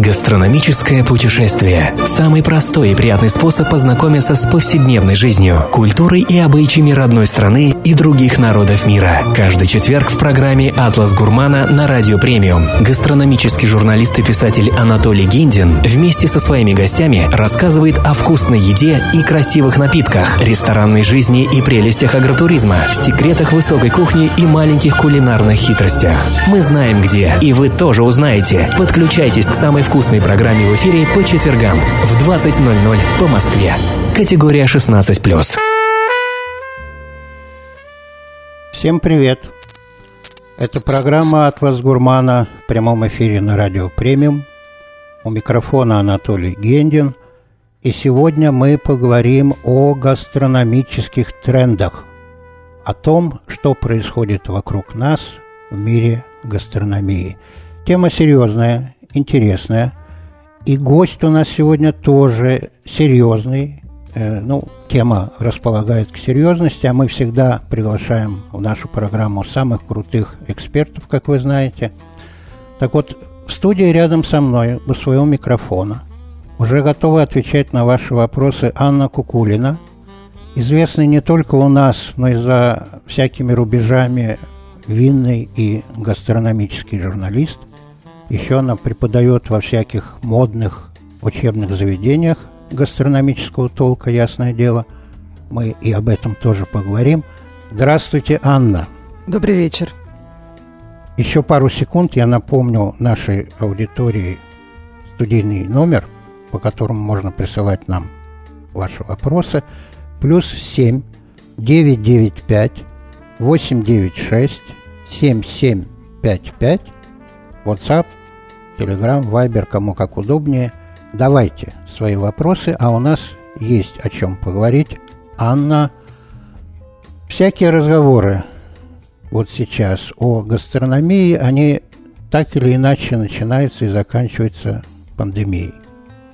Гастрономическое путешествие – самый простой и приятный способ познакомиться с повседневной жизнью, культурой и обычаями родной страны и других народов мира. Каждый четверг в программе «Атлас Гурмана» на Радио Премиум гастрономический журналист и писатель Анатолий Гендин вместе со своими гостями рассказывает о вкусной еде и красивых напитках, ресторанной жизни и прелестях агротуризма, секретах высокой кухни и маленьких кулинарных хитростях. Мы знаем где, и вы тоже узнаете. Подключайтесь к самой вкусной программе в эфире по четвергам в 20.00 по Москве. Категория 16+. Всем привет! Это программа «Атлас Гурмана» в прямом эфире на радио «Премиум». У микрофона Анатолий Гендин. И сегодня мы поговорим о гастрономических трендах, о том, что происходит вокруг нас в мире гастрономии. Тема серьезная, интересная. И гость у нас сегодня тоже серьезный. Э, ну, тема располагает к серьезности, а мы всегда приглашаем в нашу программу самых крутых экспертов, как вы знаете. Так вот, в студии рядом со мной, у своего микрофона, уже готова отвечать на ваши вопросы Анна Кукулина, известный не только у нас, но и за всякими рубежами винный и гастрономический журналист. Еще она преподает во всяких модных учебных заведениях гастрономического толка, ясное дело. Мы и об этом тоже поговорим. Здравствуйте, Анна. Добрый вечер. Еще пару секунд я напомню нашей аудитории студийный номер, по которому можно присылать нам ваши вопросы. Плюс 7 995 896 7755 WhatsApp Telegram, Viber, кому как удобнее. Давайте свои вопросы, а у нас есть о чем поговорить. Анна, всякие разговоры вот сейчас о гастрономии, они так или иначе начинаются и заканчиваются пандемией.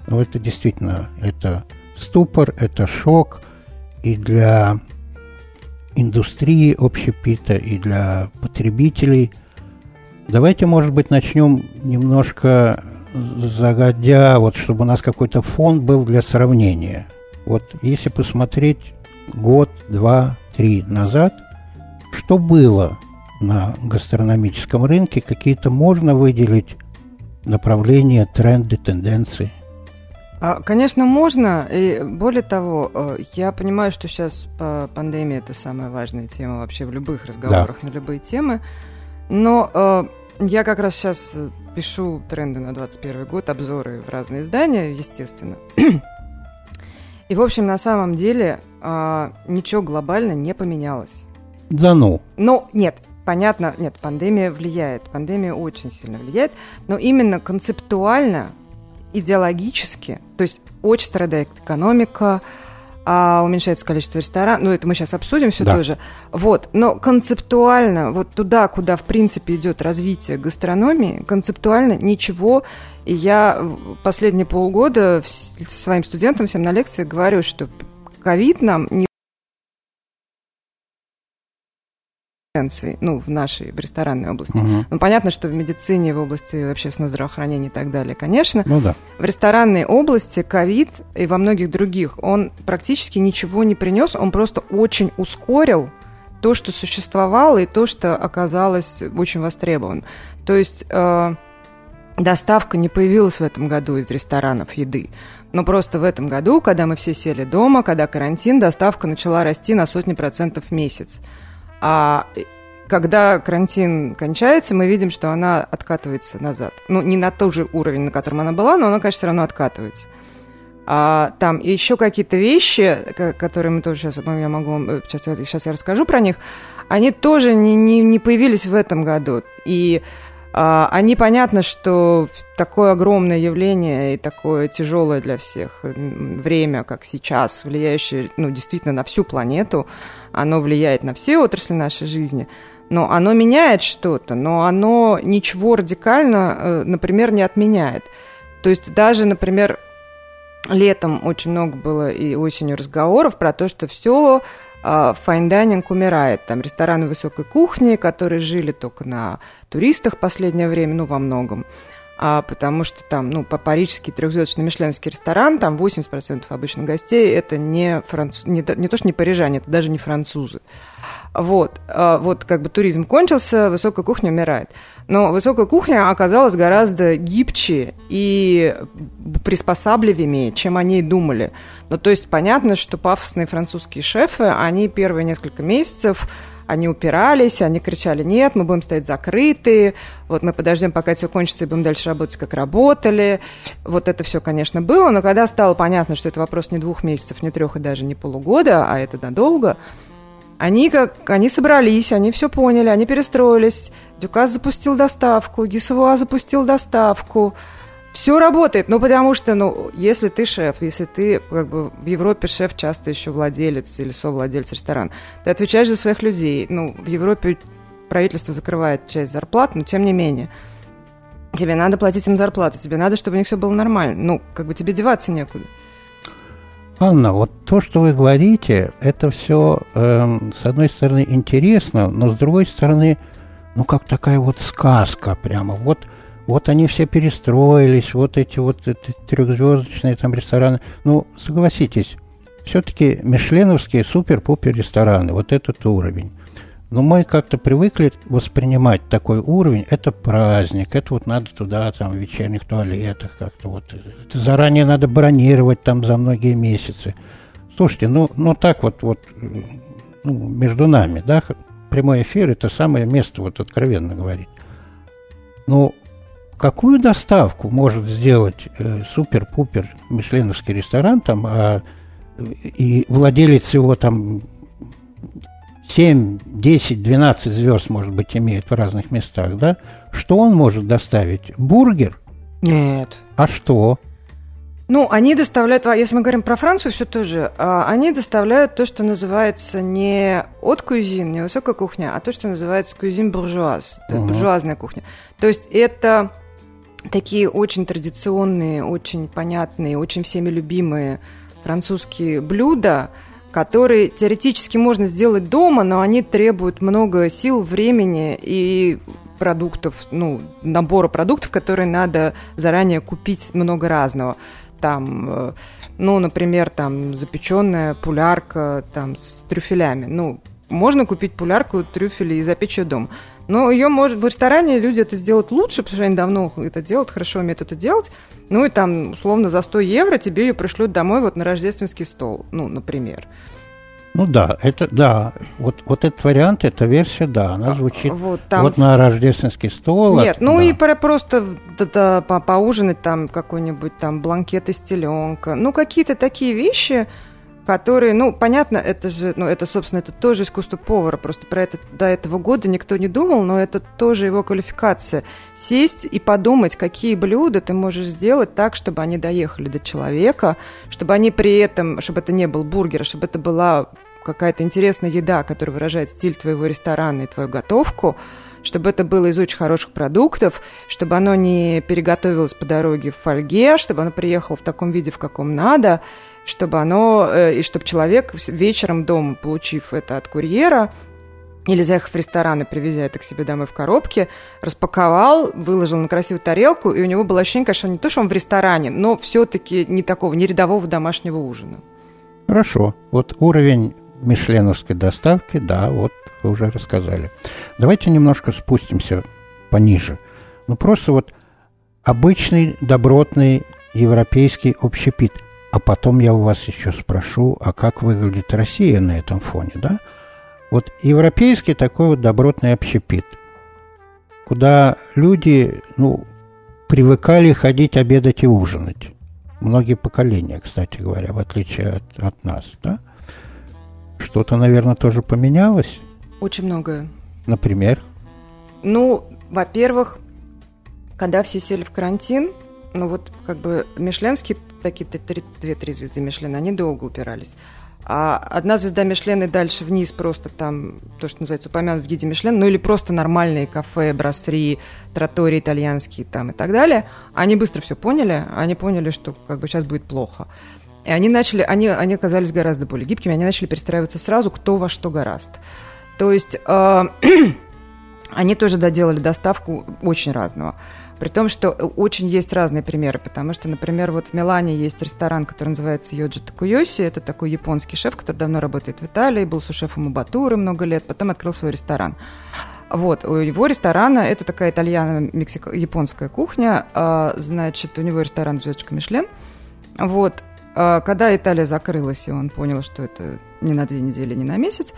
Ну, это действительно, это ступор, это шок и для индустрии общепита, и для потребителей – Давайте, может быть, начнем немножко загодя, вот чтобы у нас какой-то фон был для сравнения. Вот если посмотреть год, два, три назад, что было на гастрономическом рынке, какие-то можно выделить направления, тренды, тенденции? А, конечно, можно. И более того, э, я понимаю, что сейчас пандемия это самая важная тема вообще в любых разговорах да. на любые темы. Но э, я как раз сейчас пишу тренды на 21 год, обзоры в разные издания, естественно. И, в общем, на самом деле э, ничего глобально не поменялось. Да ну? Ну, нет, понятно, нет, пандемия влияет, пандемия очень сильно влияет, но именно концептуально, идеологически, то есть очень страдает экономика, а уменьшается количество ресторанов. Ну, это мы сейчас обсудим все да. тоже. Вот. Но концептуально, вот туда, куда, в принципе, идет развитие гастрономии, концептуально ничего. И я последние полгода своим студентам всем на лекции говорю, что ковид нам не ну, в нашей, в ресторанной области. Угу. Ну, понятно, что в медицине, в области общественного здравоохранения и так далее, конечно. Ну да. В ресторанной области ковид и во многих других, он практически ничего не принес, он просто очень ускорил то, что существовало, и то, что оказалось очень востребован. То есть э, доставка не появилась в этом году из ресторанов еды. Но просто в этом году, когда мы все сели дома, когда карантин, доставка начала расти на сотни процентов в месяц. А когда карантин кончается, мы видим, что она откатывается назад. Ну, не на тот же уровень, на котором она была, но она, конечно, все равно откатывается. А, там еще какие-то вещи, которые мы тоже сейчас, я могу, сейчас, сейчас я расскажу про них, они тоже не, не, не появились в этом году. И а, они понятно, что такое огромное явление и такое тяжелое для всех время, как сейчас, влияющее ну, действительно на всю планету, оно влияет на все отрасли нашей жизни, но оно меняет что-то, но оно ничего радикально, э, например, не отменяет. То есть даже, например, летом очень много было и осенью разговоров про то, что все fine dining умирает. Там рестораны высокой кухни, которые жили только на туристах последнее время, ну, во многом. А потому что там, ну, парижский трехзвездочный мишленский ресторан, там 80% обычно гостей это не, француз, не, не то, что не парижане, это даже не французы. Вот, а вот как бы туризм кончился, высокая кухня умирает. Но высокая кухня оказалась гораздо гибче и приспосабливее, чем они думали. Ну, то есть понятно, что пафосные французские шефы, они первые несколько месяцев они упирались, они кричали, нет, мы будем стоять закрытые, вот мы подождем, пока это все кончится, и будем дальше работать, как работали. Вот это все, конечно, было, но когда стало понятно, что это вопрос не двух месяцев, не трех и даже не полугода, а это надолго, они как они собрались, они все поняли, они перестроились. Дюкас запустил доставку, Гисуа запустил доставку все работает, ну потому что, ну, если ты шеф, если ты как бы в Европе шеф часто еще владелец или совладелец ресторана, ты отвечаешь за своих людей. Ну, в Европе правительство закрывает часть зарплат, но тем не менее. Тебе надо платить им зарплату, тебе надо, чтобы у них все было нормально. Ну, как бы тебе деваться некуда. Анна, вот то, что вы говорите, это все, э, эм, с одной стороны, интересно, но с другой стороны, ну, как такая вот сказка прямо. Вот вот они все перестроились, вот эти вот эти трехзвездочные там рестораны. Ну, согласитесь, все-таки мишленовские супер-пупер рестораны, вот этот уровень. Но мы как-то привыкли воспринимать такой уровень, это праздник, это вот надо туда, там, в вечерних туалетах как-то вот, это заранее надо бронировать там за многие месяцы. Слушайте, ну, ну так вот, вот, ну, между нами, да, прямой эфир – это самое место, вот откровенно говорить. Ну, какую доставку может сделать э, супер-пупер мишленовский ресторан, там, а, и владелец его там 7, 10, 12 звезд, может быть, имеет в разных местах, да? Что он может доставить? Бургер? Нет. А что? Ну, они доставляют, если мы говорим про Францию, все тоже, а, они доставляют то, что называется не от кузин, не высокая кухня, а то, что называется кузин буржуаз, то буржуазная кухня. То есть это такие очень традиционные, очень понятные, очень всеми любимые французские блюда, которые теоретически можно сделать дома, но они требуют много сил, времени и продуктов, ну, набора продуктов, которые надо заранее купить много разного. Там, э, ну, например, там запеченная пулярка там с трюфелями. Ну, можно купить пулярку трюфели и запечь ее дома. Но ее может в ресторане люди это сделают лучше, потому что они давно это делают, хорошо умеют это делать. Ну и там, условно, за 100 евро тебе ее пришлют домой вот на рождественский стол, ну, например. Ну да, это да. Вот, вот этот вариант, эта версия, да, она звучит вот, там... вот на рождественский стол. Нет, ну да. и про, просто да, да, по поужинать там какой-нибудь там бланкет из теленка. Ну, какие-то такие вещи, которые, ну, понятно, это же, ну, это, собственно, это тоже искусство повара, просто про это до этого года никто не думал, но это тоже его квалификация. Сесть и подумать, какие блюда ты можешь сделать так, чтобы они доехали до человека, чтобы они при этом, чтобы это не был бургер, а чтобы это была какая-то интересная еда, которая выражает стиль твоего ресторана и твою готовку, чтобы это было из очень хороших продуктов, чтобы оно не переготовилось по дороге в фольге, чтобы оно приехало в таком виде, в каком надо, чтобы оно, э, и чтобы человек вечером дома, получив это от курьера, или заехав в ресторан и привезя это к себе домой в коробке, распаковал, выложил на красивую тарелку, и у него было ощущение, конечно, не то, что он в ресторане, но все-таки не такого, не рядового домашнего ужина. Хорошо. Вот уровень мишленовской доставки, да, вот вы уже рассказали. Давайте немножко спустимся пониже. Ну, просто вот обычный добротный европейский общепит – а потом я у вас еще спрошу, а как выглядит Россия на этом фоне, да? Вот европейский такой вот добротный общепит, куда люди, ну, привыкали ходить обедать и ужинать. Многие поколения, кстати говоря, в отличие от, от нас, да? Что-то, наверное, тоже поменялось? Очень многое. Например? Ну, во-первых, когда все сели в карантин, ну вот как бы Мишленские такие две-три звезды Мишлена, они долго упирались. А одна звезда Мишлен и дальше вниз просто там, то, что называется, упомянут в гиде Мишлен, ну или просто нормальные кафе, брастерии, тротории итальянские там и так далее, они быстро все поняли, они поняли, что как бы сейчас будет плохо. И они начали, они, они оказались гораздо более гибкими, они начали перестраиваться сразу, кто во что гораст. То есть э, они тоже доделали доставку очень разного. При том, что очень есть разные примеры, потому что, например, вот в Милане есть ресторан, который называется Йоджи Такуйоси. Это такой японский шеф, который давно работает в Италии, был сушефом у Батуры много лет, потом открыл свой ресторан. Вот, у его ресторана, это такая итальяно-японская кухня, а, значит, у него ресторан «Звездочка Мишлен». Вот, а, когда Италия закрылась, и он понял, что это не на две недели, не на месяц,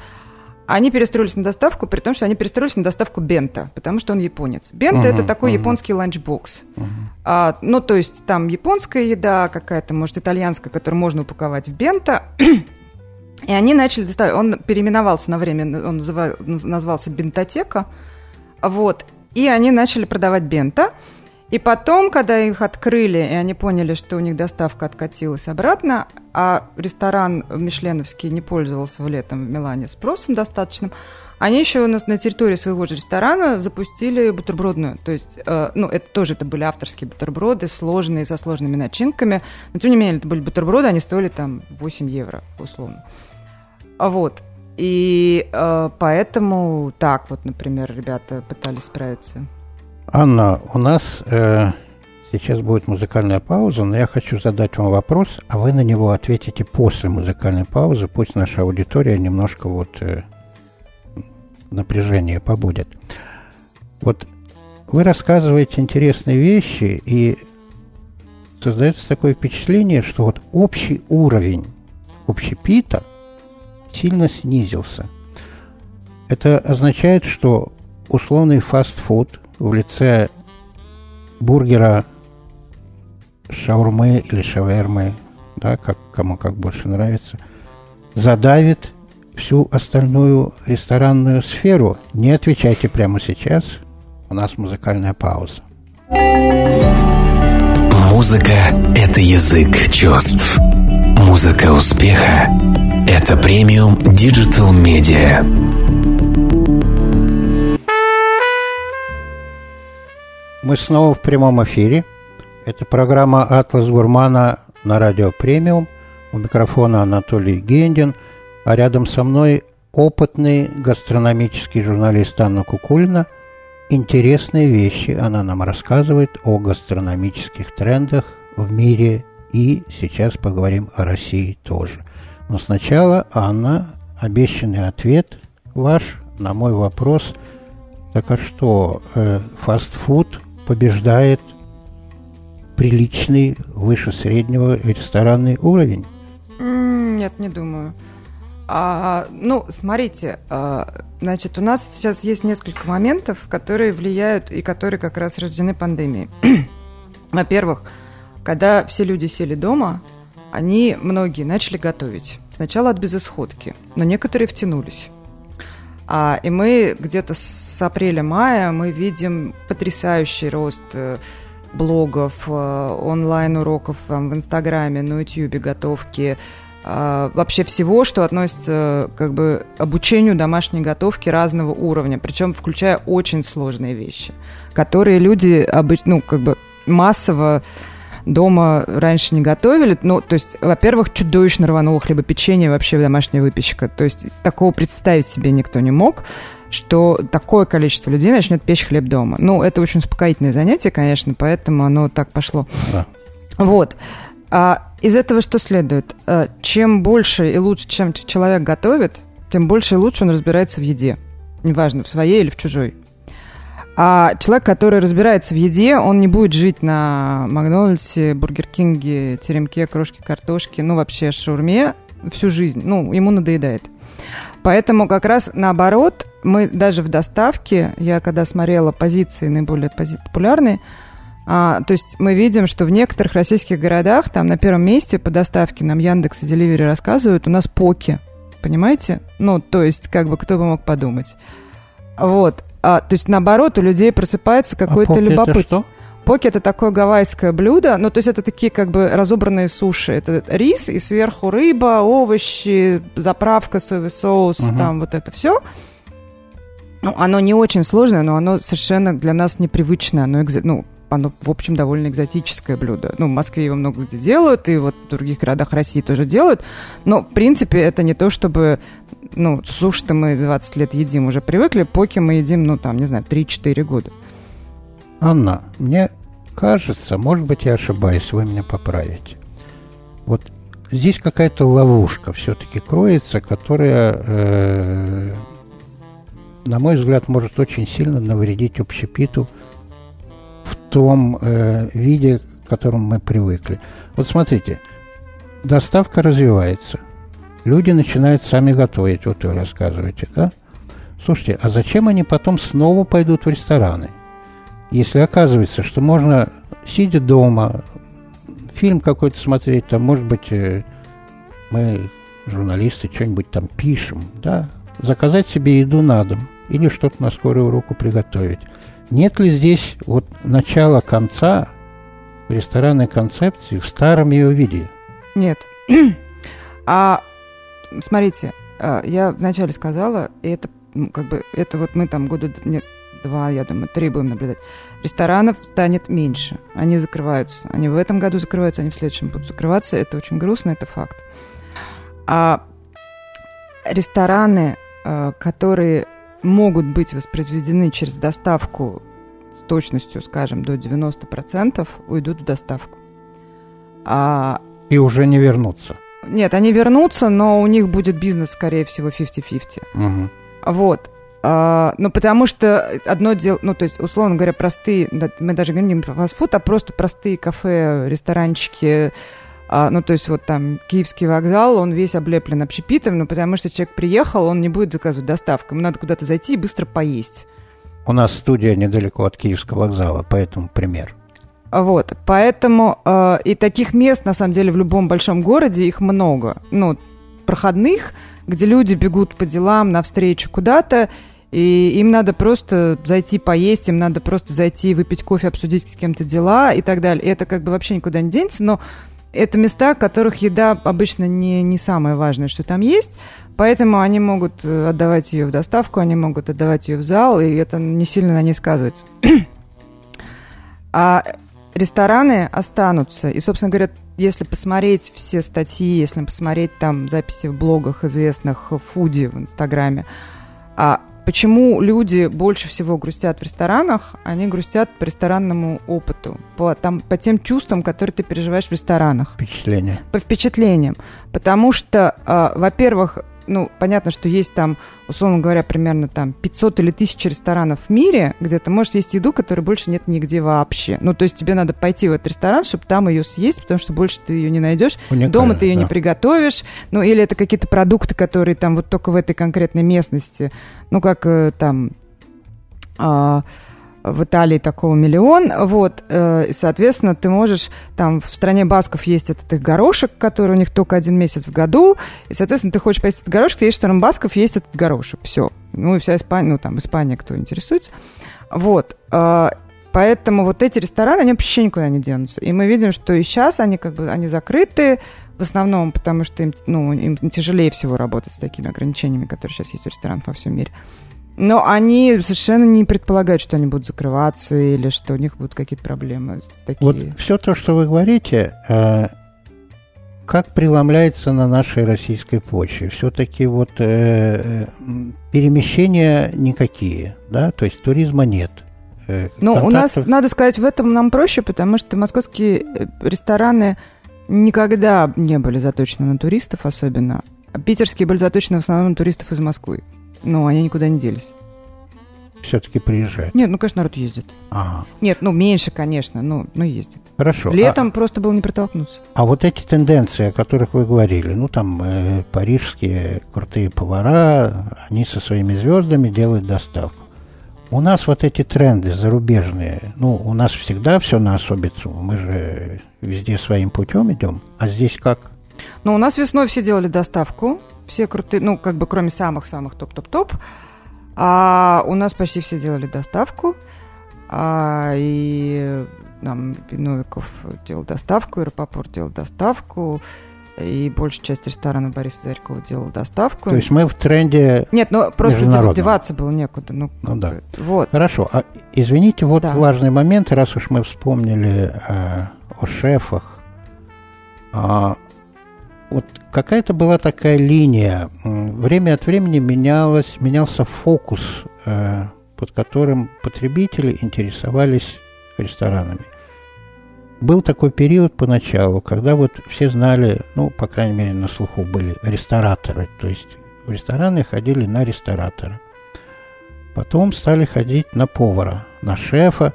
они перестроились на доставку, при том, что они перестроились на доставку бенто, потому что он японец. Бенто угу, это такой uh-huh. японский ланчбокс. Uh-huh. А, ну, то есть там японская еда какая-то, может, итальянская, которую можно упаковать в бенто. И они начали доставать. Он переименовался на время, он называл, назвался Бентотека. Вот. И они начали продавать бента. И потом, когда их открыли, и они поняли, что у них доставка откатилась обратно, а ресторан Мишленовский не пользовался в летом в Милане спросом достаточным, они еще у нас на территории своего же ресторана запустили бутербродную. То есть, э, ну, это тоже это были авторские бутерброды, сложные, со сложными начинками. Но, тем не менее, это были бутерброды, они стоили там 8 евро, условно. Вот. И э, поэтому так вот, например, ребята пытались справиться. Анна, у нас э, сейчас будет музыкальная пауза, но я хочу задать вам вопрос, а вы на него ответите после музыкальной паузы. Пусть наша аудитория немножко вот э, напряжение побудет. Вот вы рассказываете интересные вещи, и создается такое впечатление, что вот общий уровень общепита сильно снизился. Это означает, что условный фастфуд – в лице бургера, шаурмы или шавермы, да, как, кому как больше нравится, задавит всю остальную ресторанную сферу. Не отвечайте прямо сейчас. У нас музыкальная пауза. Музыка – это язык чувств. Музыка успеха – это премиум Digital Media. Мы снова в прямом эфире. Это программа «Атлас Гурмана» на радио «Премиум». У микрофона Анатолий Гендин, а рядом со мной опытный гастрономический журналист Анна Кукульна. Интересные вещи она нам рассказывает о гастрономических трендах в мире и сейчас поговорим о России тоже. Но сначала, Анна, обещанный ответ ваш на мой вопрос. Так а что, э, фастфуд побеждает приличный, выше среднего ресторанный уровень? Нет, не думаю. А, ну, смотрите, а, значит, у нас сейчас есть несколько моментов, которые влияют и которые как раз рождены пандемией. Во-первых, когда все люди сели дома, они, многие, начали готовить. Сначала от безысходки, но некоторые втянулись. А, и мы где-то с апреля-мая мы видим потрясающий рост э, блогов, э, онлайн-уроков в Инстаграме, на Ютьюбе, готовки, а, вообще всего, что относится как бы обучению домашней готовки разного уровня, причем включая очень сложные вещи, которые люди обычно, ну, как бы массово дома раньше не готовили. Ну, то есть, во-первых, чудовищно рвануло хлебопечение вообще домашняя выпечка. То есть, такого представить себе никто не мог что такое количество людей начнет печь хлеб дома. Ну, это очень успокоительное занятие, конечно, поэтому оно так пошло. Да. Вот. А из этого что следует? А, чем больше и лучше, чем человек готовит, тем больше и лучше он разбирается в еде. Неважно, в своей или в чужой. А человек, который разбирается в еде, он не будет жить на Макдональдсе, Бургер Кинге, теремке, крошке картошки, ну вообще шаурме всю жизнь. Ну, ему надоедает. Поэтому как раз наоборот, мы даже в доставке, я когда смотрела позиции наиболее пози- популярные, а, то есть мы видим, что в некоторых российских городах, там на первом месте по доставке нам Яндекс и Деливери рассказывают, у нас поки, понимаете? Ну, то есть, как бы кто бы мог подумать. Вот. А, то есть, наоборот, у людей просыпается а какой-то а любопытство. Поки это такое гавайское блюдо, ну, то есть это такие как бы разобранные суши. Это рис и сверху рыба, овощи, заправка, соевый соус, угу. там вот это все. Ну, оно не очень сложное, но оно совершенно для нас непривычное. Оно, ну, оно, в общем, довольно экзотическое блюдо. Ну, в Москве его много где делают, и вот в других городах России тоже делают. Но, в принципе, это не то, чтобы... Ну, суши-то мы 20 лет едим, уже привыкли. Поки мы едим, ну, там, не знаю, 3-4 года. Анна, мне кажется, может быть, я ошибаюсь, вы меня поправите. Вот здесь какая-то ловушка все-таки кроется, которая, э, на мой взгляд, может очень сильно навредить общепиту в том э, виде, к которому мы привыкли. Вот смотрите, доставка развивается. Люди начинают сами готовить, вот вы рассказываете, да? Слушайте, а зачем они потом снова пойдут в рестораны? Если оказывается, что можно, сидя дома, фильм какой-то смотреть, там, может быть, э, мы, журналисты, что-нибудь там пишем, да, заказать себе еду на дом или что-то на скорую руку приготовить. Нет ли здесь вот начала конца ресторанной концепции в старом ее виде? Нет. А смотрите, а, я вначале сказала, и это как бы это вот мы там года нет, два, я думаю, три будем наблюдать. Ресторанов станет меньше, они закрываются. Они в этом году закрываются, они в следующем будут закрываться. Это очень грустно, это факт. А рестораны, а, которые могут быть воспроизведены через доставку с точностью, скажем, до 90%, уйдут в доставку. А и уже не вернутся. Нет, они вернутся, но у них будет бизнес, скорее всего, 50-50. Угу. Вот. А, ну, потому что одно дело, ну, то есть, условно говоря, простые, мы даже говорим не про фастфуд, а просто простые кафе, ресторанчики, а, ну, то есть, вот там Киевский вокзал, он весь облеплен общепитом, ну, потому что человек приехал, он не будет заказывать доставку, ему надо куда-то зайти и быстро поесть. У нас студия недалеко от Киевского вокзала, поэтому пример. Вот, поэтому э, и таких мест, на самом деле, в любом большом городе их много, ну, проходных, где люди бегут по делам, навстречу куда-то, и им надо просто зайти поесть, им надо просто зайти выпить кофе, обсудить с кем-то дела и так далее. И это как бы вообще никуда не денется, но это места, в которых еда обычно не, не самое важное, что там есть, поэтому они могут э, отдавать ее в доставку, они могут отдавать ее в зал, и это не сильно на ней сказывается. а рестораны останутся. И, собственно говоря, если посмотреть все статьи, если посмотреть там записи в блогах известных фуди в Инстаграме, а почему люди больше всего грустят в ресторанах? Они грустят по ресторанному опыту, по, там, по тем чувствам, которые ты переживаешь в ресторанах. Впечатления. По впечатлениям. Потому что, а, во-первых, ну, понятно, что есть там, условно говоря, примерно там 500 или 1000 ресторанов в мире, где ты можешь есть еду, которой больше нет нигде вообще. Ну, то есть тебе надо пойти в этот ресторан, чтобы там ее съесть, потому что больше ты ее не найдешь. Уникально, Дома ты ее да. не приготовишь. Ну, или это какие-то продукты, которые там вот только в этой конкретной местности. Ну, как э, там... А, в Италии такого миллион, вот, э, соответственно, ты можешь, там, в стране басков есть этот их горошек, который у них только один месяц в году, и, соответственно, ты хочешь поесть этот горошек, ты едешь в страну басков, есть этот горошек, все. Ну, и вся Испания, ну, там, Испания, кто интересуется. Вот, э, поэтому вот эти рестораны, они вообще никуда не денутся. И мы видим, что и сейчас они, как бы, они закрыты, в основном, потому что им, ну, им тяжелее всего работать с такими ограничениями, которые сейчас есть у ресторанов во всем мире. Но они совершенно не предполагают, что они будут закрываться или что у них будут какие-то проблемы. Такие. Вот все то, что вы говорите, э, как преломляется на нашей российской почве? Все-таки вот э, перемещения никакие, да, то есть туризма нет. Э, ну, контактов... у нас, надо сказать, в этом нам проще, потому что московские э, рестораны никогда не были заточены на туристов особенно. А питерские были заточены в основном на туристов из Москвы. Ну, они никуда не делись. Все-таки приезжают? Нет, ну, конечно, народ ездит. Ага. Нет, ну, меньше, конечно, но, но ездит. Хорошо. Летом а, просто было не протолкнуться. А вот эти тенденции, о которых вы говорили, ну, там, э, парижские крутые повара, они со своими звездами делают доставку. У нас вот эти тренды зарубежные, ну, у нас всегда все на особицу, мы же везде своим путем идем, а здесь как? Ну, у нас весной все делали доставку, все крутые, ну, как бы кроме самых-самых топ-топ-топ. А у нас почти все делали доставку. А, и нам Новиков делал доставку, Аэропорт делал доставку, и большая часть ресторана Бориса Зарькова делал доставку. То есть мы в тренде Нет, ну просто деваться было некуда. Ну, ну да. Вот. Хорошо. А, извините, вот да. важный момент, раз уж мы вспомнили э, о шефах. А, вот какая-то была такая линия. Время от времени менялось, менялся фокус, э, под которым потребители интересовались ресторанами. Был такой период поначалу, когда вот все знали, ну, по крайней мере, на слуху были рестораторы, то есть в рестораны ходили на ресторатора. Потом стали ходить на повара, на шефа.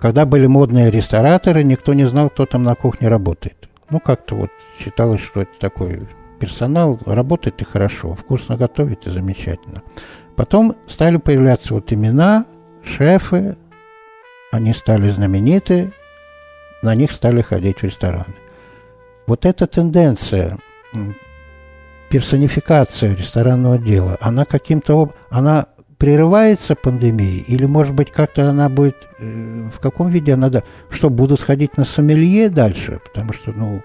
Когда были модные рестораторы, никто не знал, кто там на кухне работает. Ну, как-то вот считалось, что это такой персонал, работает и хорошо, вкусно готовит и замечательно. Потом стали появляться вот имена, шефы, они стали знамениты, на них стали ходить в рестораны. Вот эта тенденция, персонификация ресторанного дела, она каким-то она прерывается пандемией, или, может быть, как-то она будет, э, в каком виде она, да, что, будут ходить на сомелье дальше, потому что, ну,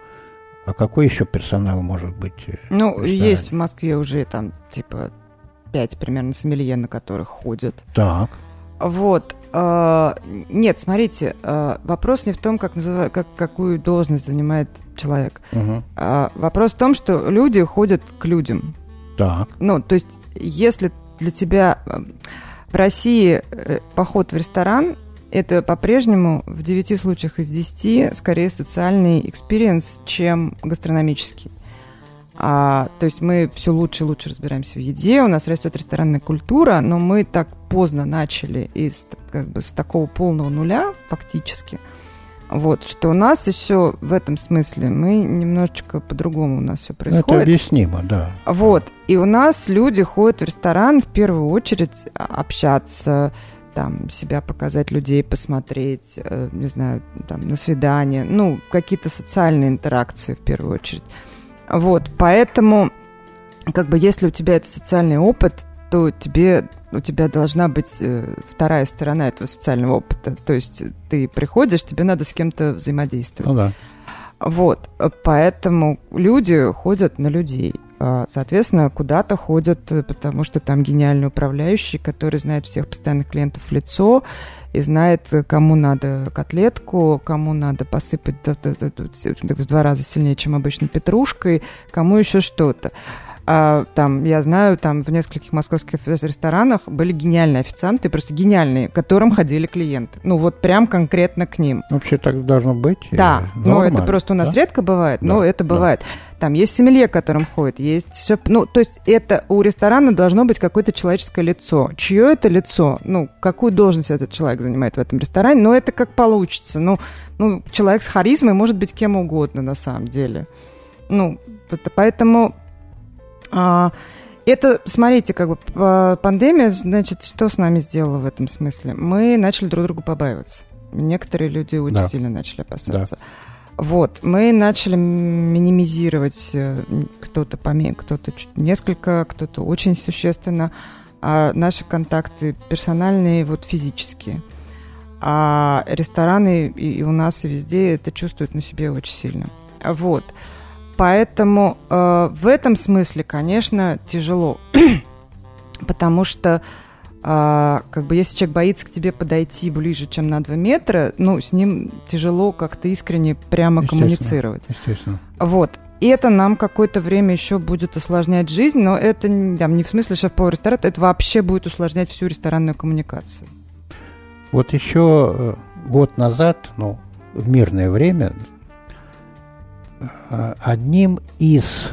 а какой еще персонал может быть? Э, ну, есть в Москве уже там, типа, пять примерно сомелье, на которых ходят. Так. Вот. Э, нет, смотрите, вопрос не в том, как, называют, как какую должность занимает человек. Угу. Вопрос в том, что люди ходят к людям. Так. Ну, то есть, если для тебя э, в России э, поход в ресторан это по-прежнему в 9 случаях из 10 скорее социальный experience, чем гастрономический. А, то есть мы все лучше и лучше разбираемся в еде, у нас растет ресторанная культура, но мы так поздно начали из как бы с такого полного нуля фактически, вот, что у нас еще в этом смысле мы немножечко по-другому у нас все происходит. Это объяснимо, да. Вот, и у нас люди ходят в ресторан в первую очередь а, общаться, там, себя показать, людей посмотреть, э, не знаю, там, на свидание, ну, какие-то социальные интеракции в первую очередь. Вот, поэтому, как бы, если у тебя это социальный опыт, то тебе, у тебя должна быть э, вторая сторона этого социального опыта. То есть ты приходишь, тебе надо с кем-то взаимодействовать. Ну да. Вот, поэтому люди ходят на людей. А, соответственно, куда-то ходят, э, потому что там гениальный управляющий, который знает всех постоянных клиентов в лицо и знает, кому надо котлетку, кому надо посыпать в два раза сильнее, чем обычно петрушкой, кому еще что-то. А, там, я знаю, там в нескольких московских ресторанах были гениальные официанты, просто гениальные, к которым ходили клиенты. Ну, вот прям конкретно к ним. Вообще так должно быть? Да, но это просто у нас да? редко бывает, но да, это бывает. Да. Там есть сомелье, к которым ходит, есть шеп... Ну, то есть это у ресторана должно быть какое-то человеческое лицо. Чье это лицо? Ну, какую должность этот человек занимает в этом ресторане? Но это как получится. Ну, ну человек с харизмой может быть кем угодно на самом деле. Ну, поэтому а, это, смотрите, как бы пандемия, значит, что с нами сделала в этом смысле? Мы начали друг друга побаиваться. Некоторые люди очень да. сильно начали опасаться. Да. Вот, мы начали минимизировать э, кто-то поменьше, кто-то несколько, кто-то очень существенно, а наши контакты персональные, вот физические. А рестораны и, и у нас и везде это чувствуют на себе очень сильно. Вот. Поэтому э, в этом смысле, конечно, тяжело. Потому что э, как бы если человек боится к тебе подойти ближе, чем на 2 метра, ну, с ним тяжело как-то искренне прямо естественно, коммуницировать. Естественно. Вот. И это нам какое-то время еще будет усложнять жизнь, но это там, не в смысле шеф-повар ресторана, это вообще будет усложнять всю ресторанную коммуникацию. Вот еще э, год назад, ну, в мирное время, одним из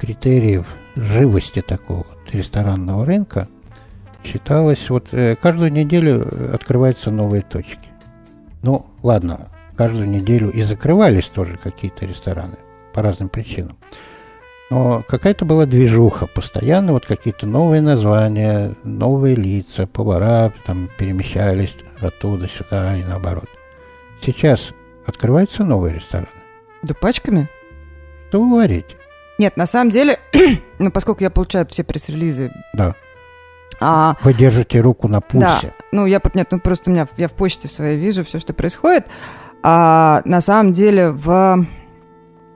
критериев живости такого ресторанного рынка считалось, вот э, каждую неделю открываются новые точки. Ну, ладно, каждую неделю и закрывались тоже какие-то рестораны по разным причинам. Но какая-то была движуха постоянно, вот какие-то новые названия, новые лица, повара там перемещались оттуда сюда и наоборот. Сейчас открываются новые рестораны. Да пачками? Что вы говорите? Нет, на самом деле, ну, поскольку я получаю все пресс-релизы... Да. А, вы держите руку на пульсе. Да, ну, я, нет, ну, просто у меня, я в почте своей вижу все, что происходит. А на самом деле в,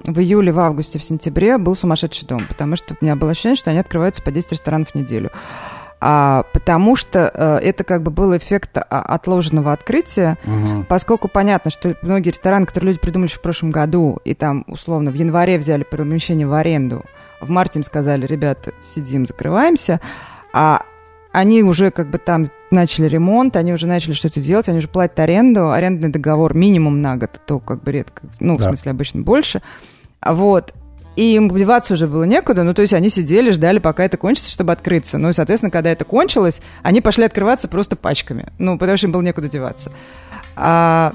в июле, в августе, в сентябре был сумасшедший дом, потому что у меня было ощущение, что они открываются по 10 ресторанов в неделю а, потому что а, это как бы был эффект а, отложенного открытия, угу. поскольку понятно, что многие рестораны, которые люди придумали еще в прошлом году, и там условно в январе взяли помещение в аренду, в марте им сказали, ребята, сидим, закрываемся, а они уже как бы там начали ремонт, они уже начали что-то делать, они уже платят аренду, арендный договор минимум на год, то как бы редко, ну, да. в смысле, обычно больше. Вот. И им деваться уже было некуда, ну, то есть они сидели, ждали, пока это кончится, чтобы открыться. Ну, и, соответственно, когда это кончилось, они пошли открываться просто пачками, ну, потому что им было некуда деваться. А,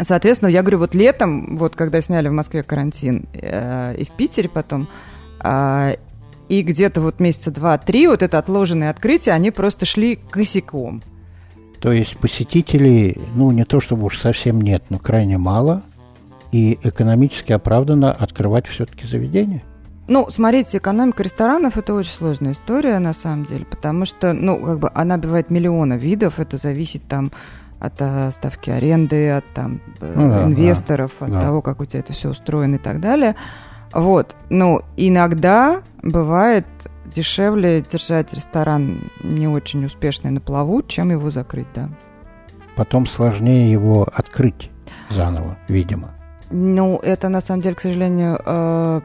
соответственно, я говорю, вот летом, вот когда сняли в Москве карантин э, и в Питере потом, э, и где-то вот месяца два-три вот это отложенное открытие, они просто шли косяком. То есть посетителей, ну, не то чтобы уж совсем нет, но крайне мало – и экономически оправданно открывать все-таки заведение? Ну, смотрите, экономика ресторанов – это очень сложная история, на самом деле, потому что, ну, как бы она бывает миллиона видов, это зависит там от uh, ставки аренды, от там э, ну, да, инвесторов, да, от да. того, как у тебя это все устроено и так далее. Вот, ну, иногда бывает дешевле держать ресторан не очень успешный на плаву, чем его закрыть, да. Потом сложнее его открыть заново, видимо. Ну, это на самом деле, к сожалению, э,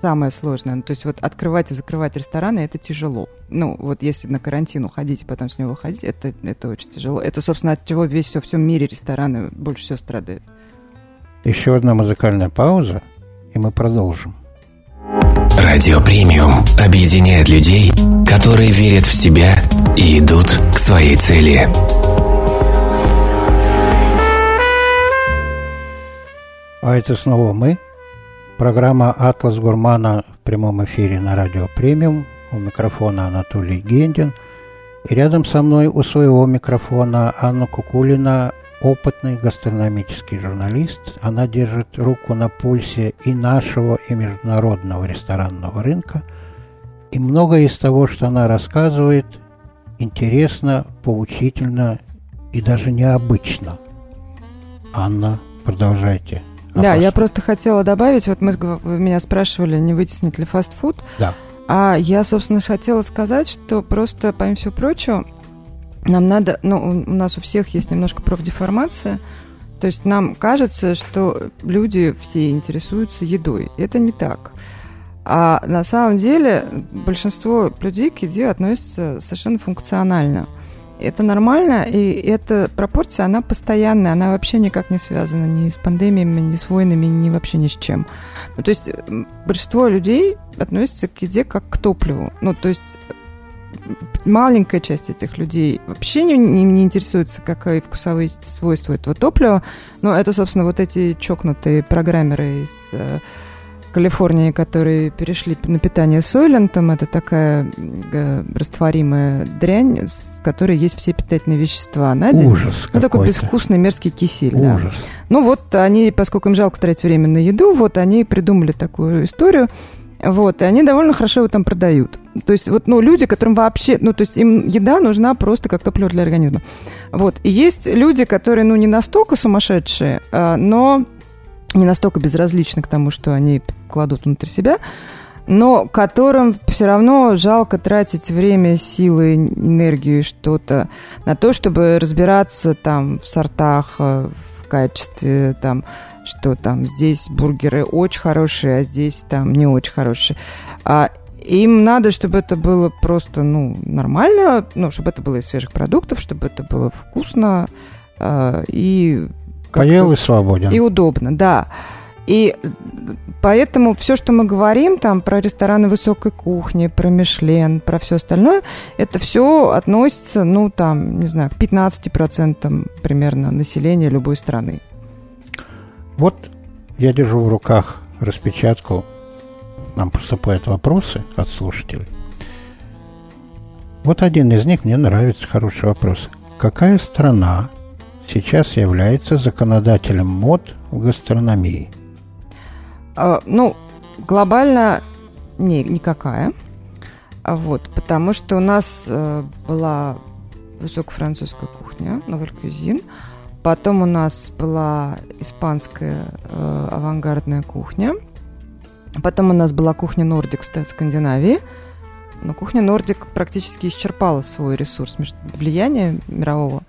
самое сложное. Ну, то есть вот открывать и закрывать рестораны это тяжело. Ну, вот если на карантин уходить и потом с него выходить, это, это очень тяжело. Это, собственно, от чего весь все, в всем мире рестораны больше всего страдают. Еще одна музыкальная пауза, и мы продолжим. Радио Премиум объединяет людей, которые верят в себя и идут к своей цели. А это снова мы. Программа «Атлас Гурмана» в прямом эфире на радио «Премиум». У микрофона Анатолий Гендин. И рядом со мной у своего микрофона Анна Кукулина, опытный гастрономический журналист. Она держит руку на пульсе и нашего, и международного ресторанного рынка. И многое из того, что она рассказывает, интересно, поучительно и даже необычно. Анна, продолжайте. Да, я просто хотела добавить, вот мы, вы меня спрашивали, не вытеснит ли фастфуд. Да. А я, собственно, хотела сказать, что просто, помимо всего прочего, нам надо, ну, у нас у всех есть немножко профдеформация, то есть нам кажется, что люди все интересуются едой. Это не так. А на самом деле большинство людей к еде относятся совершенно функционально – это нормально, и эта пропорция, она постоянная, она вообще никак не связана ни с пандемиями, ни с войнами, ни вообще ни с чем. Ну, то есть большинство людей относятся к еде как к топливу. Ну, то есть маленькая часть этих людей вообще не, не, не интересуется, какие вкусовые свойства этого топлива. Но это, собственно, вот эти чокнутые программеры из э, Калифорнии, которые перешли на питание сойлентом. Это такая э, растворимая дрянь, в которой есть все питательные вещества на день. Ужас Ну, такой безвкусный мерзкий кисель. Ужас. Да. Ну, вот они, поскольку им жалко тратить время на еду, вот они придумали такую историю. Вот, и они довольно хорошо его там продают. То есть, вот, ну, люди, которым вообще, ну, то есть им еда нужна просто как топливо для организма. Вот, и есть люди, которые, ну, не настолько сумасшедшие, а, но не настолько безразличны к тому, что они кладут внутрь себя, но которым все равно жалко тратить время, силы, энергию, что-то на то, чтобы разбираться там в сортах, э, в качестве, там, что там здесь бургеры очень хорошие, а здесь там не очень хорошие. А им надо, чтобы это было просто, ну, нормально, ну, чтобы это было из свежих продуктов, чтобы это было вкусно э, и Поел и свободен. И удобно, да. И поэтому все, что мы говорим там про рестораны высокой кухни, про Мишлен, про все остальное, это все относится, ну, там, не знаю, к 15% примерно населения любой страны. Вот я держу в руках распечатку. Нам поступают вопросы от слушателей. Вот один из них мне нравится, хороший вопрос. Какая страна сейчас является законодателем мод в гастрономии? А, ну, глобально не, никакая. А вот, потому что у нас э, была высокофранцузская кухня, новый кюзин. Потом у нас была испанская э, авангардная кухня. Потом у нас была кухня Нордик в Скандинавии. Но кухня Нордик практически исчерпала свой ресурс влияния мирового.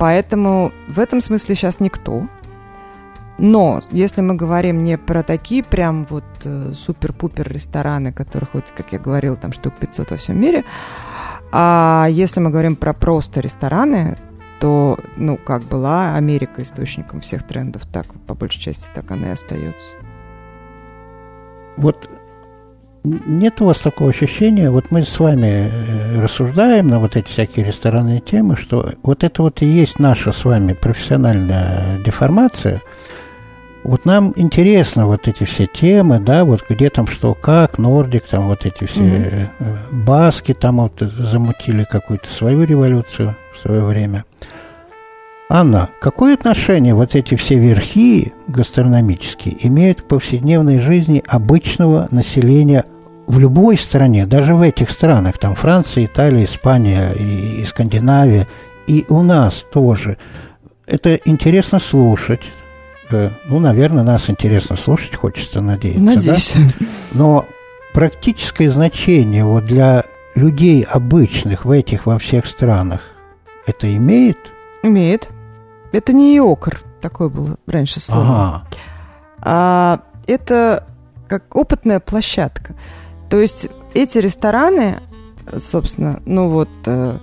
Поэтому в этом смысле сейчас никто. Но если мы говорим не про такие прям вот э, супер-пупер рестораны, которых, вот, как я говорила, там штук 500 во всем мире, А если мы говорим про просто рестораны, то, ну, как была Америка источником всех трендов, так, по большей части, так она и остается. Вот нет у вас такого ощущения, вот мы с вами э, рассуждаем на вот эти всякие ресторанные темы, что вот это вот и есть наша с вами профессиональная деформация. Вот нам интересно вот эти все темы, да, вот где там что, как, Нордик, там вот эти все mm-hmm. баски там вот замутили какую-то свою революцию в свое время. Анна, какое отношение вот эти все верхи гастрономические имеют к повседневной жизни обычного населения в любой стране, даже в этих странах, там Франция, Италия, Испания и, и Скандинавия, и у нас тоже. Это интересно слушать. Э, ну, наверное, нас интересно слушать, хочется надеяться. Надеюсь. Да? Но практическое значение вот для людей обычных в этих во всех странах это имеет? Имеет. Это не иокр, такое было раньше слово. Ага. А это как опытная площадка. То есть эти рестораны, собственно, ну вот, э,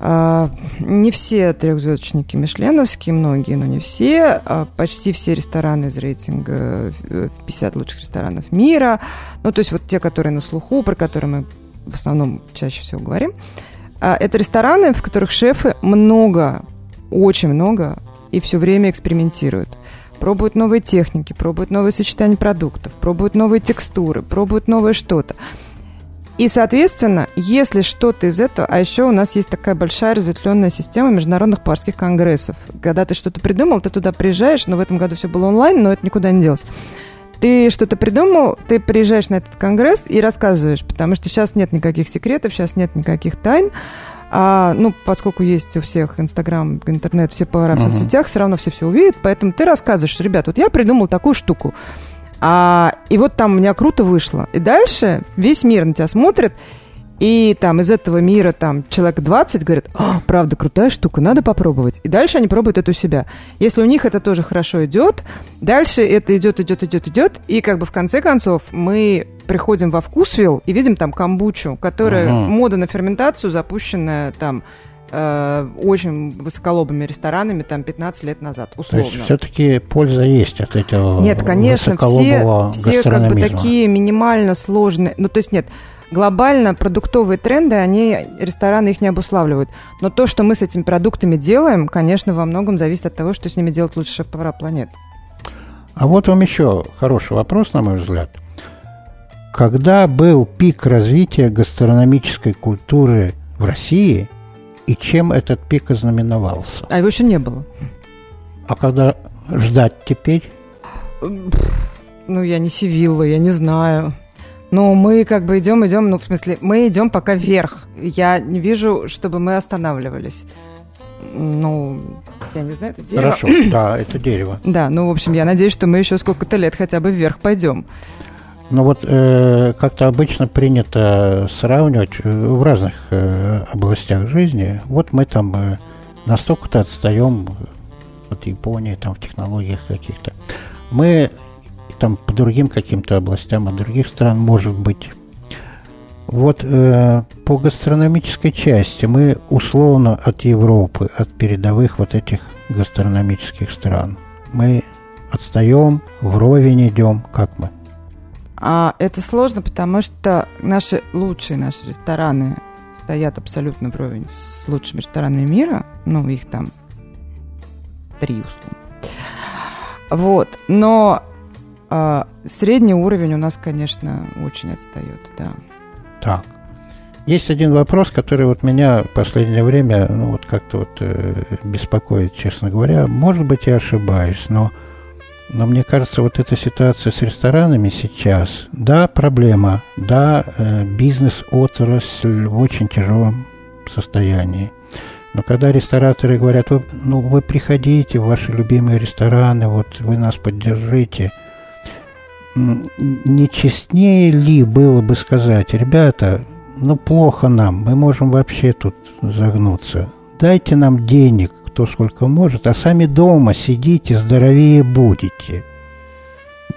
э, не все трехзвездочники мишленовские, многие, но не все, а почти все рестораны из рейтинга 50 лучших ресторанов мира, ну то есть вот те, которые на слуху, про которые мы в основном чаще всего говорим, а это рестораны, в которых шефы много очень много и все время экспериментируют. Пробуют новые техники, пробуют новые сочетания продуктов, пробуют новые текстуры, пробуют новое что-то. И, соответственно, если что-то из этого, а еще у нас есть такая большая разветвленная система международных парских конгрессов. Когда ты что-то придумал, ты туда приезжаешь, но в этом году все было онлайн, но это никуда не делось. Ты что-то придумал, ты приезжаешь на этот конгресс и рассказываешь, потому что сейчас нет никаких секретов, сейчас нет никаких тайн. А, ну, поскольку есть у всех Инстаграм, интернет, все повара в uh-huh. соцсетях, все равно все все увидят, поэтому ты рассказываешь, что, ребят, вот я придумал такую штуку, а, и вот там у меня круто вышло. И дальше весь мир на тебя смотрит, и там из этого мира там человек 20 говорит, а, правда, крутая штука, надо попробовать. И дальше они пробуют это у себя. Если у них это тоже хорошо идет, дальше это идет, идет, идет, идет. И как бы в конце концов мы приходим во вкусвилл и видим там камбучу, которая ага. мода на ферментацию, запущенная там э, очень высоколобыми ресторанами там 15 лет назад, условно. То есть все-таки польза есть от этого Нет, конечно, все, все как бы такие минимально сложные, ну то есть нет, глобально продуктовые тренды, они, рестораны их не обуславливают. Но то, что мы с этими продуктами делаем, конечно, во многом зависит от того, что с ними делают лучшие шеф-повара планеты. А вот вам еще хороший вопрос, на мой взгляд. Когда был пик развития гастрономической культуры в России и чем этот пик ознаменовался? А его еще не было. А когда ждать теперь? Ну, я не Сивилла, я не знаю. Ну, мы как бы идем, идем, ну, в смысле, мы идем пока вверх. Я не вижу, чтобы мы останавливались. Ну, я не знаю, это дерево. Хорошо, да, это дерево. Да, ну, в общем, я надеюсь, что мы еще сколько-то лет хотя бы вверх пойдем. Ну вот э, как-то обычно принято сравнивать э, в разных э, областях жизни. Вот мы там э, настолько-то отстаем от Японии, там в технологиях каких-то. Мы там по другим каким-то областям от других стран, может быть. Вот э, по гастрономической части мы условно от Европы, от передовых вот этих гастрономических стран. Мы отстаем, вровень идем, как мы? А это сложно, потому что наши лучшие наши рестораны стоят абсолютно вровень с лучшими ресторанами мира. Ну, их там три условно. Вот. Но а средний уровень у нас, конечно, очень отстает, да. Так. Есть один вопрос, который вот меня в последнее время, ну вот как-то вот э, беспокоит, честно говоря. Может быть, я ошибаюсь, но, но мне кажется, вот эта ситуация с ресторанами сейчас, да, проблема, да, э, бизнес-отрасль в очень тяжелом состоянии. Но когда рестораторы говорят, вы, ну вы приходите в ваши любимые рестораны, вот вы нас поддержите – не честнее ли было бы сказать, ребята, ну плохо нам, мы можем вообще тут загнуться. Дайте нам денег, кто сколько может, а сами дома сидите, здоровее будете.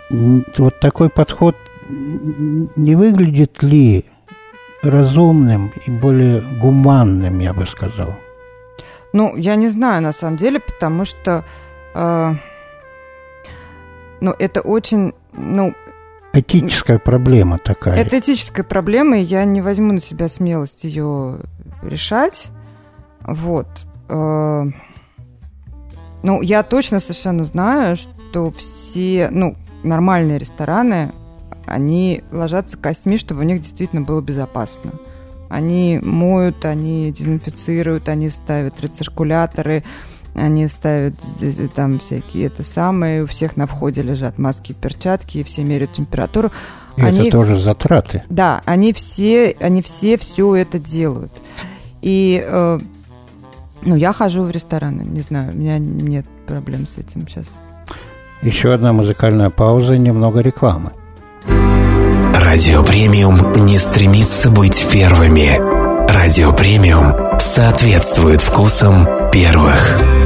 Вот такой подход не выглядит ли разумным и более гуманным, я бы сказал. Ну, я не знаю, на самом деле, потому что... Э, ну, это очень... Ну, Этическая проблема такая. Это этическая проблема, и я не возьму на себя смелость ее решать. Вот. Э, ну, я точно совершенно знаю, что все, ну, нормальные рестораны, они ложатся костьми, чтобы у них действительно было безопасно. Они моют, они дезинфицируют, они ставят рециркуляторы, они ставят там всякие это самое, у всех на входе лежат маски и перчатки, и все меряют температуру. И они, это тоже затраты. Да, они все, они все все это делают. И э, ну, я хожу в рестораны, не знаю, у меня нет проблем с этим сейчас. Еще одна музыкальная пауза, немного рекламы. Радио Премиум не стремится быть первыми. Радио Премиум соответствует вкусам первых.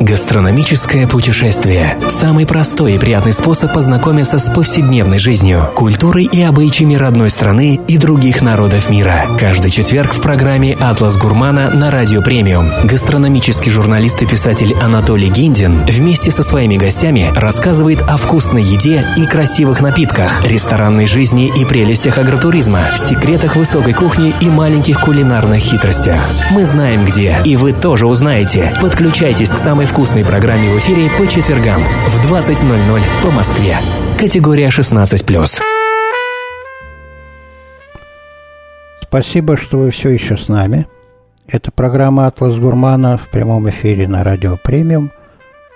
Гастрономическое путешествие – самый простой и приятный способ познакомиться с повседневной жизнью, культурой и обычаями родной страны и других народов мира. Каждый четверг в программе «Атлас Гурмана» на Радио Премиум гастрономический журналист и писатель Анатолий Гиндин вместе со своими гостями рассказывает о вкусной еде и красивых напитках, ресторанной жизни и прелестях агротуризма, секретах высокой кухни и маленьких кулинарных хитростях. Мы знаем где, и вы тоже узнаете. Подключайтесь к самой вкусной программе в эфире по четвергам в 20.00 по Москве. Категория 16+. Спасибо, что вы все еще с нами. Это программа «Атлас Гурмана» в прямом эфире на радио «Премиум».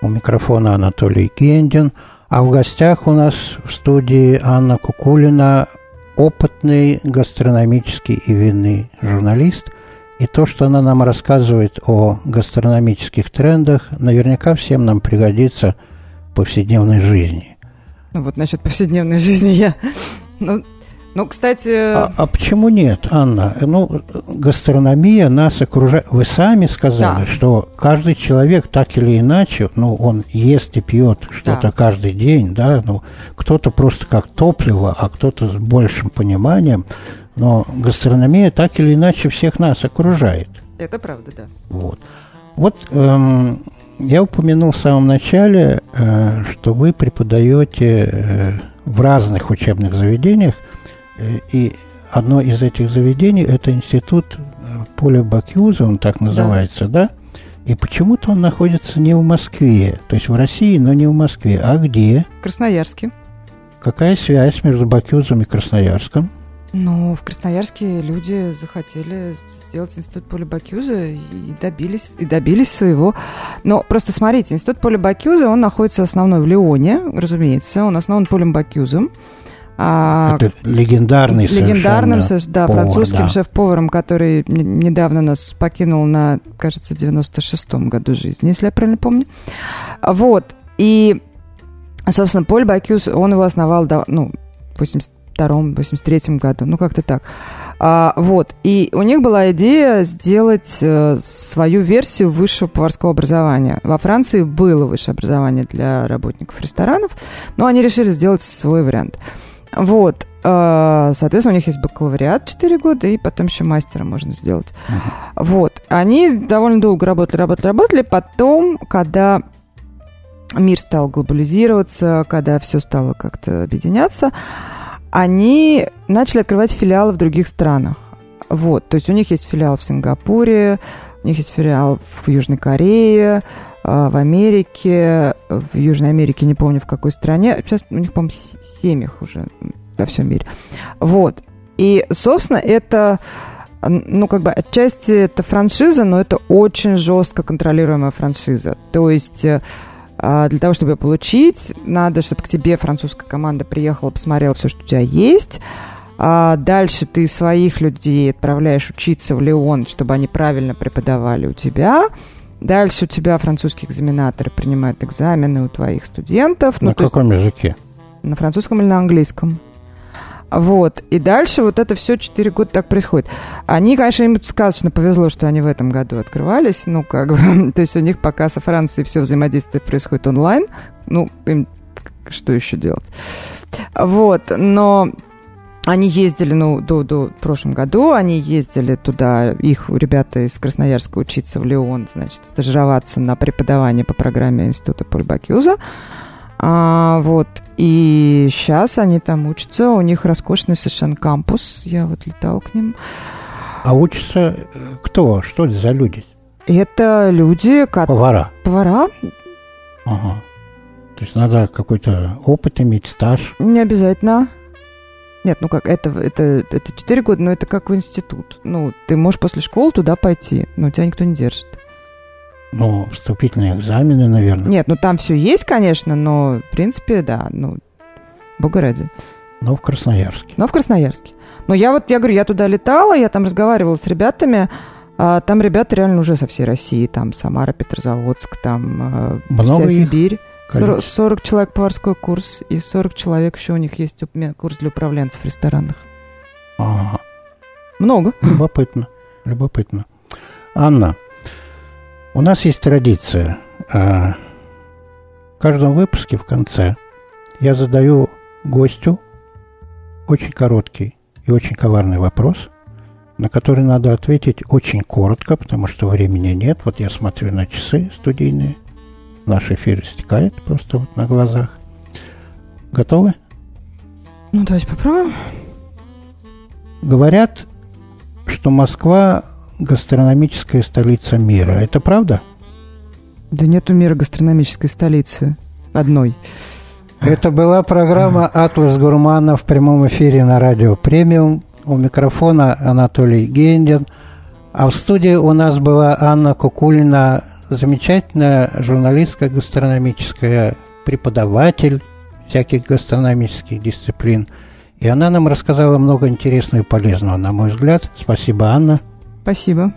У микрофона Анатолий Гендин. А в гостях у нас в студии Анна Кукулина, опытный гастрономический и винный журналист – и то, что она нам рассказывает о гастрономических трендах, наверняка всем нам пригодится в повседневной жизни. Ну вот насчет повседневной жизни я... Ну, ну, кстати... А, а почему нет, Анна? Ну, гастрономия нас окружает. Вы сами сказали, да. что каждый человек так или иначе, ну, он ест и пьет что-то да. каждый день, да, ну, кто-то просто как топливо, а кто-то с большим пониманием. Но гастрономия так или иначе всех нас окружает. Это правда, да. Вот. Вот эм, я упомянул в самом начале, э, что вы преподаете э, в разных учебных заведениях, э, и одно из этих заведений это институт э, Поля Бакюза, он так называется, да? да? И почему-то он находится не в Москве, то есть в России, но не в Москве. А где? В Красноярске. Какая связь между Бакюзом и Красноярском? Ну, в Красноярске люди захотели сделать институт Поля Бакюза и добились, и добились своего. Но просто смотрите, институт Поля Бакюза, он находится основной в Лионе, разумеется, он основан Полем Бакюзом. А, Это легендарный Легендарным, да, повар, французским да. шеф-поваром, который недавно нас покинул на, кажется, 96-м году жизни, если я правильно помню. Вот. И, собственно, Поль Бакюз, он его основал, ну, 80 82-м, 83-м году, ну как-то так. А, вот, и у них была идея сделать э, свою версию высшего поварского образования. Во Франции было высшее образование для работников ресторанов, но они решили сделать свой вариант. Вот, э, соответственно, у них есть бакалавриат 4 года, и потом еще мастера можно сделать. Uh-huh. Вот, они довольно долго работали, работали, работали, потом, когда мир стал глобализироваться, когда все стало как-то объединяться, они начали открывать филиалы в других странах. Вот, то есть у них есть филиал в Сингапуре, у них есть филиал в Южной Корее, в Америке, в Южной Америке, не помню в какой стране. Сейчас у них, по-моему, семьях уже во всем мире. Вот. И, собственно, это, ну, как бы отчасти это франшиза, но это очень жестко контролируемая франшиза. То есть э, а, для того, чтобы ее получить, надо, чтобы к тебе французская команда приехала, посмотрела все, что у тебя есть. А дальше ты своих людей отправляешь учиться в Леон, чтобы они правильно преподавали у тебя. Дальше у тебя французские экзаменаторы принимают экзамены у твоих студентов. На ну, каком есть, языке? На французском или на английском. Вот. И дальше вот это все 4 года так происходит. Они, конечно, им сказочно повезло, что они в этом году открывались. Ну, как бы, то есть у них пока со Францией все взаимодействие происходит онлайн. Ну, им что еще делать? Вот, но они ездили, ну, до, до в прошлом году, они ездили туда, их ребята из Красноярска учиться в Леон, значит, стажироваться на преподавание по программе Института Пульбакюза. А, вот, и сейчас они там учатся, у них роскошный совершенно кампус, я вот летал к ним. А учатся э, кто? Что это за люди? Это люди... Как... Повара? Повара. Ага. То есть надо какой-то опыт иметь, стаж? Не обязательно. Нет, ну как, это, это, это 4 года, но это как в институт. Ну, ты можешь после школы туда пойти, но тебя никто не держит. Ну, вступительные экзамены, наверное. Нет, ну там все есть, конечно, но, в принципе, да, ну, бога ради. Но в Красноярске. Но в Красноярске. Но я вот, я говорю, я туда летала, я там разговаривала с ребятами, а там ребята реально уже со всей России, там Самара, Петрозаводск, там а, Много вся их? Сибирь. 40, Количество. 40 человек поварской курс, и 40 человек еще у них есть курс для управленцев в ресторанах. Ага. Много. Любопытно. Любопытно. Анна, у нас есть традиция. а, В каждом выпуске в конце я задаю гостю очень короткий и очень коварный вопрос, на который надо ответить очень коротко, потому что времени нет. Вот я смотрю на часы студийные. Наш эфир истекает просто вот на глазах. Готовы? Ну, давайте попробуем. Говорят, что Москва гастрономическая столица мира. Это правда? Да нету мира гастрономической столицы одной. Это была программа «Атлас Гурмана» в прямом эфире на радио «Премиум». У микрофона Анатолий Гендин. А в студии у нас была Анна Кукулина, замечательная журналистка гастрономическая, преподаватель всяких гастрономических дисциплин. И она нам рассказала много интересного и полезного, на мой взгляд. Спасибо, Анна. Спасибо.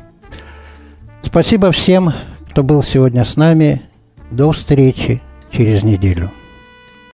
Спасибо всем, кто был сегодня с нами. До встречи через неделю.